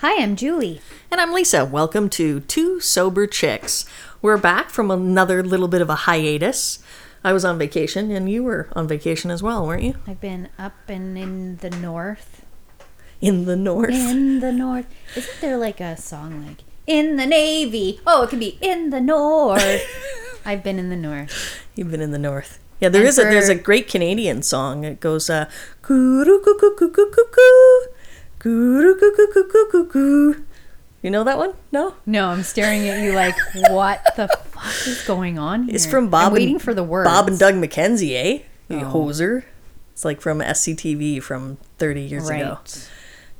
Hi, I'm Julie. And I'm Lisa. Welcome to Two Sober Chicks. We're back from another little bit of a hiatus. I was on vacation and you were on vacation as well, weren't you? I've been up and in the north. In the north. In the north. Isn't there like a song like in the navy? Oh, it can be in the north. I've been in the north. You've been in the north. Yeah, there And is a there's a great Canadian song. It goes uh coo coo coo coo coo coo coo You know that one? No? No, I'm staring at you like, what the fuck is going on here? It's from Bob I'm waiting and, for the words. Bob and Doug McKenzie, eh? You Oh. hoser. It's like from SCTV from 30 years ago.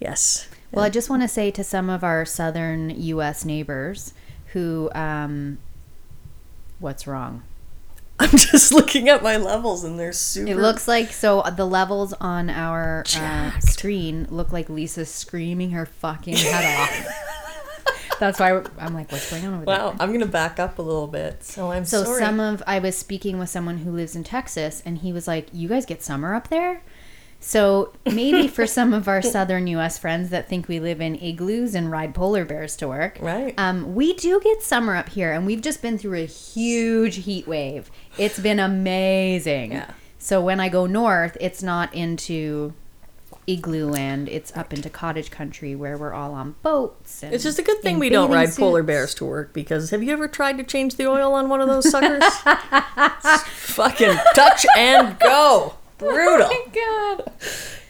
Yes. Well, I just want to say to some of our southern U.S. neighbors who, um, what's wrong? I'm just looking at my levels and they're super. It looks like so the levels on our uh, screen look like Lisa's screaming her fucking head off. That's why I'm like, what's going on over there? Wow, I'm gonna back up a little bit. So I'm So sorry. some of I was speaking with someone who lives in Texas, and he was like, "You guys get summer up there." So maybe for some of our southern U.S. friends that think we live in igloos and ride polar bears to work, Right. Um, we do get summer up here, and we've just been through a huge heat wave. It's been amazing. Yeah. So when I go north, it's not into igloo land; it's up into cottage country where we're all on boats. And it's just a good thing we don't ride polar bears to work because have you ever tried to change the oil on one of those suckers? It's fucking touch and go. Brutal.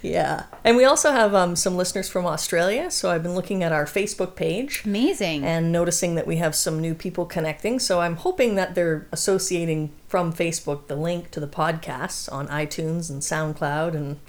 Yeah. And we also have um, some listeners from Australia. So I've been looking at our Facebook page Amazing. and noticing that we have some new people connecting. So I'm hoping that they're associating from Facebook the link to the podcasts on iTunes and SoundCloud. And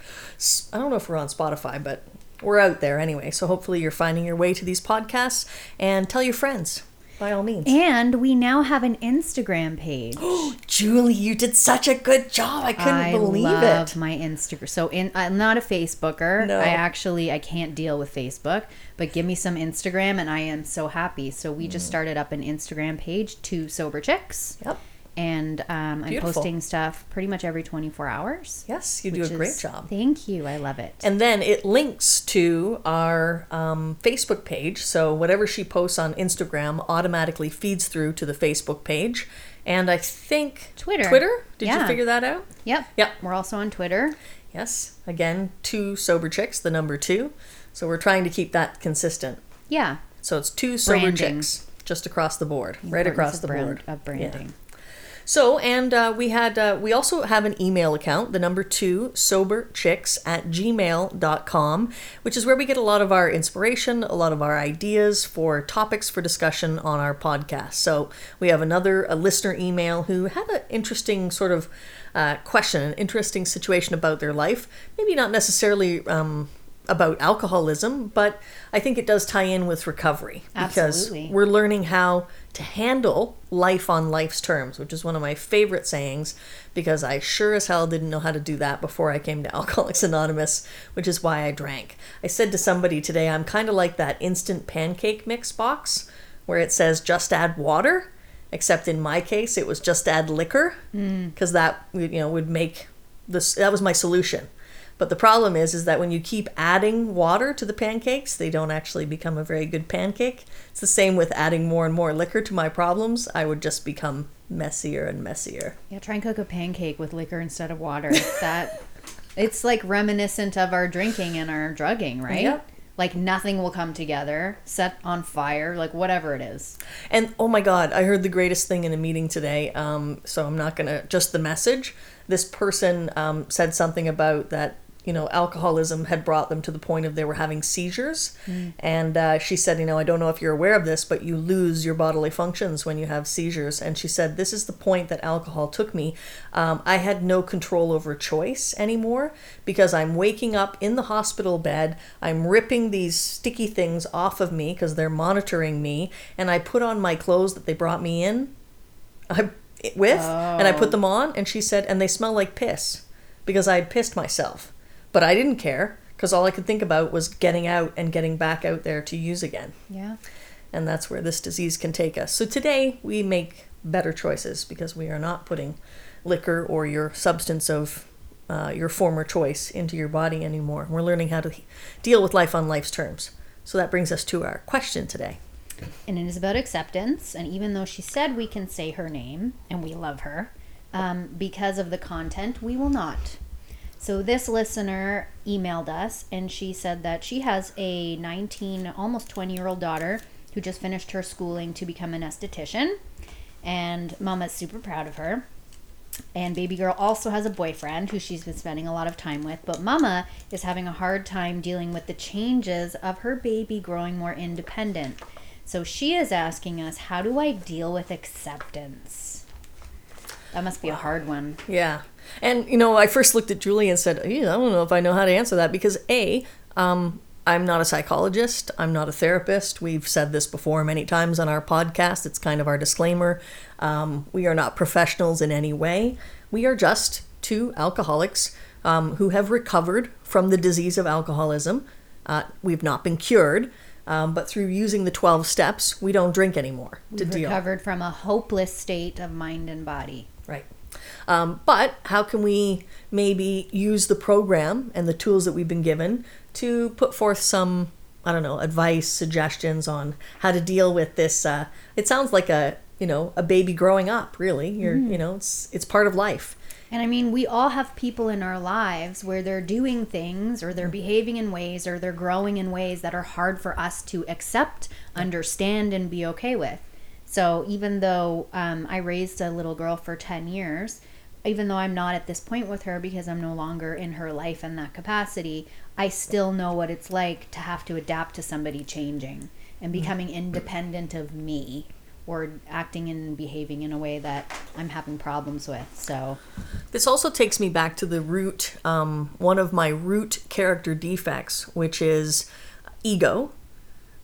I don't know if we're on Spotify, but we're out there anyway. So hopefully you're finding your way to these podcasts and tell your friends by all means. And we now have an Instagram page. Julie, you did such a good job. I couldn't I believe love it. my Instagram. So in, I'm not a Facebooker. No. I actually I can't deal with Facebook, but give me some Instagram and I am so happy. So we Mm. just started up an Instagram page, Two Sober Chicks, Yep. And um, I'm posting stuff pretty much every 24 hours. Yes, you do a great is- job. Thank you. I love it. And then it links to our um, Facebook page. So whatever she posts on Instagram automatically feeds through to the Facebook page. And I think Twitter. Twitter? Did you figure that out? yep. Yep. We're also on Twitter. Yes. Again, two sober chicks, the number two. So we're trying to keep that consistent. Yeah. So it's two sober Branding. chicks just across the board, right across the brand- board. of branding. So, and uh, we had, uh, we also have an email account, the number two, soberchicks at gmail.com, which is where we get a lot of our inspiration, a lot of our ideas for topics for discussion on our podcast. So, we have another a listener email who had an interesting sort of uh, question, an interesting situation about their life. Maybe not necessarily um, about alcoholism, but I think it does tie in with recovery because Absolutely. we're learning how to handle life on life's terms, which is one of my favorite sayings because I sure as hell didn't know how to do that before I came to Alcoholics Anonymous, which is why I drank. I said to somebody today, I'm kind of like that instant pancake mix box where it says just add water, except in my case it was just add liquor mm. because that you know would make this that was my solution. But the problem is, is that when you keep adding water to the pancakes, they don't actually become a very good pancake. It's the same with adding more and more liquor to my problems. I would just become messier and messier. Yeah, try and cook a pancake with liquor instead of water. that it's like reminiscent of our drinking and our drugging, right? Yep. Like nothing will come together, set on fire, like whatever it is. And oh my God, I heard the greatest thing in a meeting today. Um, so I'm not gonna just the message. This person um, said something about that. You know, alcoholism had brought them to the point of they were having seizures, and uh, she said, "You know, I don't know if you're aware of this, but you lose your bodily functions when you have seizures." And she said, "This is the point that alcohol took me. Um, I had no control over choice anymore because I'm waking up in the hospital bed. I'm ripping these sticky things off of me because they're monitoring me, and I put on my clothes that they brought me in I, with, and I put them on, and she said, and they smell like piss because I had pissed myself. But I didn't care because all I could think about was getting out and getting back out there to use again. Yeah. And that's where this disease can take us. So today we make better choices because we are not putting liquor or your substance of uh, your former choice into your body anymore. We're learning how to deal with life on life's terms. So that brings us to our question today. And it is about acceptance. And even though she said we can say her name and we love her, um, because of the content, we will not. So this listener emailed us and she said that she has a 19, almost 20 year old daughter who just finished her schooling to become an esthetician. And mama's super proud of her. And baby girl also has a boyfriend who she's been spending a lot of time with, but mama is having a hard time dealing with the changes of her baby growing more independent. So she is asking us, how do I deal with acceptance? That must be a hard one. Yeah. And, you know, I first looked at Julie and said, I don't know if I know how to answer that because, A, um, I'm not a psychologist. I'm not a therapist. We've said this before many times on our podcast. It's kind of our disclaimer. Um, we are not professionals in any way. We are just two alcoholics um, who have recovered from the disease of alcoholism. Uh, we've not been cured, um, but through using the 12 steps, we don't drink anymore to We've recovered from a hopeless state of mind and body. Right. Um, but how can we maybe use the program and the tools that we've been given to put forth some, I don't know, advice, suggestions on how to deal with this? Uh, it sounds like a, you know, a baby growing up. Really, you're, you know, it's it's part of life. And I mean, we all have people in our lives where they're doing things or they're behaving in ways or they're growing in ways that are hard for us to accept, understand, and be okay with. So even though um, I raised a little girl for 10 years, even though I'm not at this point with her because I'm no longer in her life in that capacity, I still know what it's like to have to adapt to somebody changing and becoming independent of me or acting and behaving in a way that I'm having problems with. So, This also takes me back to the root, um, one of my root character defects, which is ego,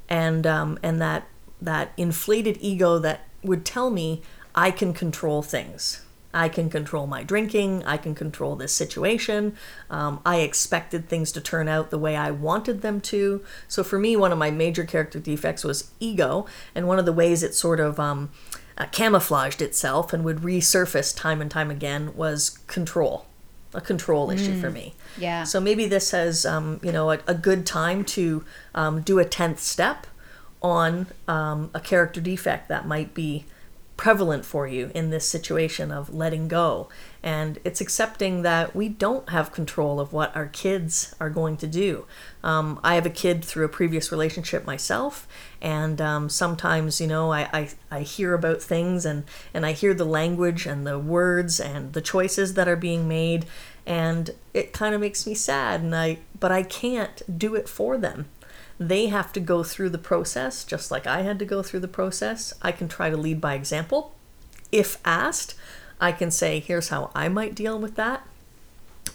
and um, and that that inflated ego that would tell me I can control things. I can control my drinking. I can control this situation. Um, I expected things to turn out the way I wanted them to. So for me, one of my major character defects was ego, and one of the ways it sort of um, uh, camouflaged itself and would resurface time and time again was control, a control issue for me. yeah. So maybe this has, um, you know, a, a good time to um, do a tenth step on um, a character defect that might be prevalent for you in this situation of letting go. And it's accepting that we don't have control of what our kids are going to do. Um, I have a kid through a previous relationship myself, and um, sometimes, you know, I, I, I hear about things and, and I hear the language and the words and the choices that are being made, and it kind of makes me sad. And I, but I can't do it for them they have to go through the process just like I had to go through the process. I can try to lead by example. If asked, I can say, here's how I might deal with that.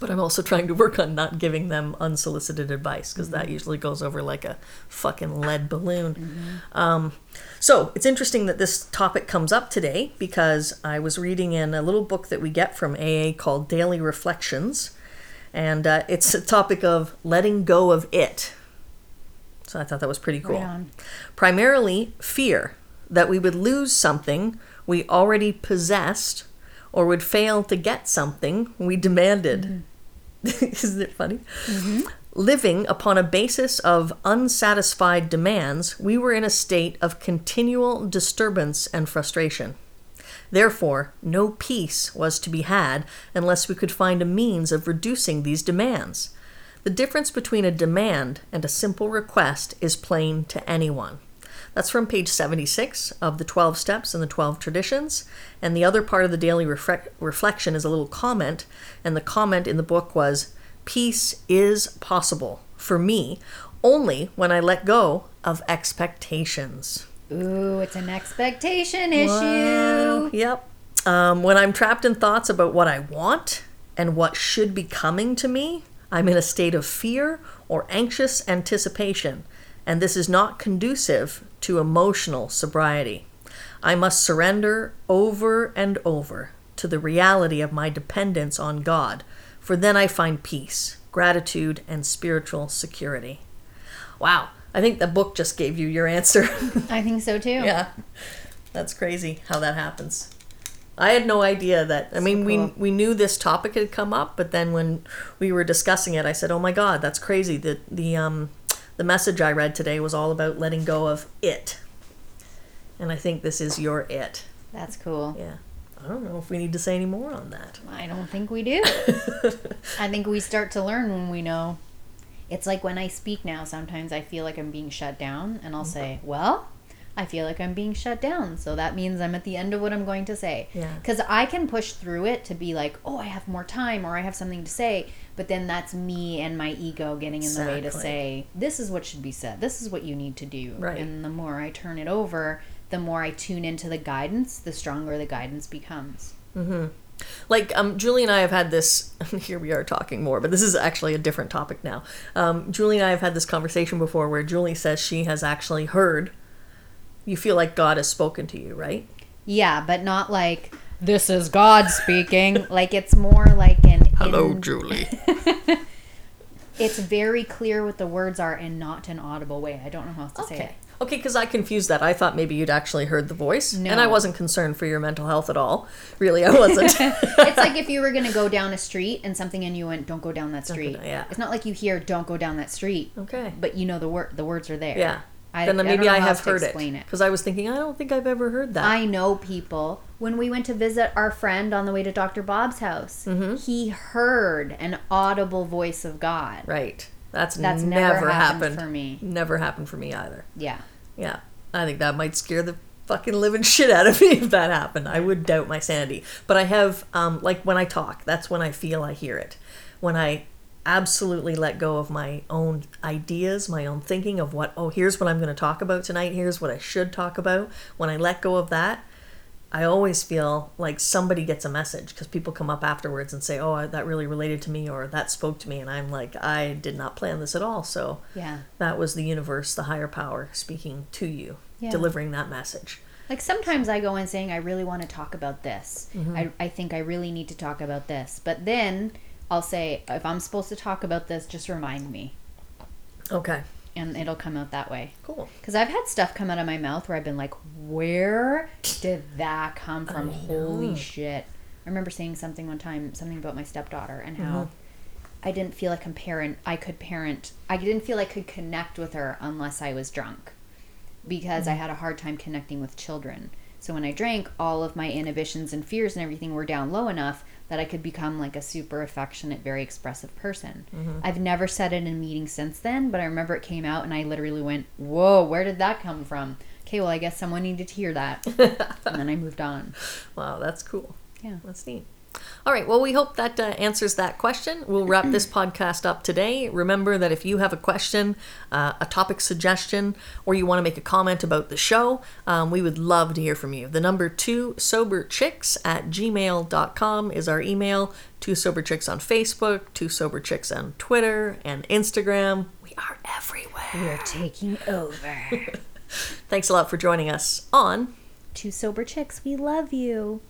But I'm also trying to work on not giving them unsolicited advice because that usually goes over like a fucking lead balloon. Um, so it's interesting that this topic comes up today because I was reading in a little book that we get from AA called Daily Reflections. And uh, it's a topic of letting go of it. So I thought that was pretty cool. Right. Primarily fear that we would lose something we already possessed or would fail to get something we demanded. Mm-hmm. Isn't it funny? Mm-hmm. Living upon a basis of unsatisfied demands, we were in a state of continual disturbance and frustration. Therefore, no peace was to be had unless we could find a means of reducing these demands. The difference between a demand and a simple request is plain to anyone. That's from page 76 of the 12 Steps and the 12 Traditions. And the other part of the daily reflec- reflection is a little comment. And the comment in the book was Peace is possible for me only when I let go of expectations. Ooh, it's an expectation issue. Yep. Um, when I'm trapped in thoughts about what I want and what should be coming to me, I'm in a state of fear or anxious anticipation, and this is not conducive to emotional sobriety. I must surrender over and over to the reality of my dependence on God, for then I find peace, gratitude, and spiritual security. Wow, I think the book just gave you your answer. I think so too. Yeah, that's crazy how that happens. I had no idea that. I mean, cool. we we knew this topic had come up, but then when we were discussing it, I said, "Oh my God, that's crazy." The the um the message I read today was all about letting go of it. And I think this is your it. That's cool. Yeah. I don't know if we need to say any more on that. I don't think we do. I think we start to learn when we know. It's like when I speak now, sometimes I feel like I'm being shut down, and I'll say, Well, I feel like I'm being shut down. So that means I'm at the end of what I'm going to say. Yeah. Because I can push through it to be like, Oh, I have more time, or I have something to say. But then that's me and my ego getting in the way to say, This is what should be said. This is what you need to do. Right. And the more I turn it over, the more I tune into the guidance, the stronger the guidance becomes. Mm-hmm. Like um, Julie and I have had this. Here we are talking more, but this is actually a different topic now. Um, Julie and I have had this conversation before, where Julie says she has actually heard. You feel like God has spoken to you, right? Yeah, but not like this is God speaking. like it's more like an in- Julie. it's very clear what the words are and not an audible way. I don't know how else to say it. Okay, because I confused that. I thought maybe you'd actually heard the voice, and I wasn't concerned for your mental health at all. Really, I wasn't. It's like if you were gonna go down a street and something in you went, "Don't go down that street." down- yeah. It's not like you hear, "Don't go down that street," okay. but you know the word. The words are there. Yeah. I, then I maybe don't I, have heard it. because I was thinking I don't think I've ever heard that. I know people. When we went to visit our friend on the way to Dr. Bob's house, Mm-hmm. he heard an audible voice of God. right. That's That's never, never happened happened for me. Never happened for me either. Yeah. Yeah. I think that might scare the fucking living shit out of me if that happened. I would doubt my sanity. But I have, um, like when I talk, that's when I feel I hear it. When I absolutely let go of my own ideas, my own thinking of what, oh, here's what I'm going to talk about tonight, here's what I should talk about. When I let go of that, I always feel like somebody gets a message because people come up afterwards and say, oh, that really related to me or that spoke to me. And I'm like, I did not plan this at all. So Yeah. that was the universe, the higher power speaking to you, Yeah. delivering that message. Like sometimes I go in saying, I really want to talk about this. Mm-hmm. I, I think I really need to talk about this. But then I'll say, if I'm supposed to talk about this, just remind me. Okay, And it'll come out that way. cool. Because I've had stuff come out of my mouth where I've been like, where did that come from? Holy shit. I remember saying something one time, something about my stepdaughter and how Mm-hmm. I didn't feel like a parent, I could parent, I didn't feel I could connect with her unless I was drunk because I Mm-hmm. had a hard time connecting with children. So when I drank, all of my inhibitions and fears and everything were down low enough that I could become like a super affectionate, very expressive person. Mm-hmm. I've never said it in a meeting since then, but I remember it came out and I literally went, Whoa, where did that come from? Okay, well, I guess someone needed to hear that. and then I moved on. Wow, that's cool. Yeah. That's neat. All right, well, we hope that uh, answers that question. We'll wrap this podcast up today. Remember that if you have a question, uh, a topic suggestion, or you want to make a comment about the show, um, we would love to hear from you. The number two sober chicks at gmail.com is our email. Two sober chicks on Facebook, two sober chicks on Twitter and Instagram. We are everywhere. We're taking over. Thanks a lot for joining us on Two sober chicks, we love you.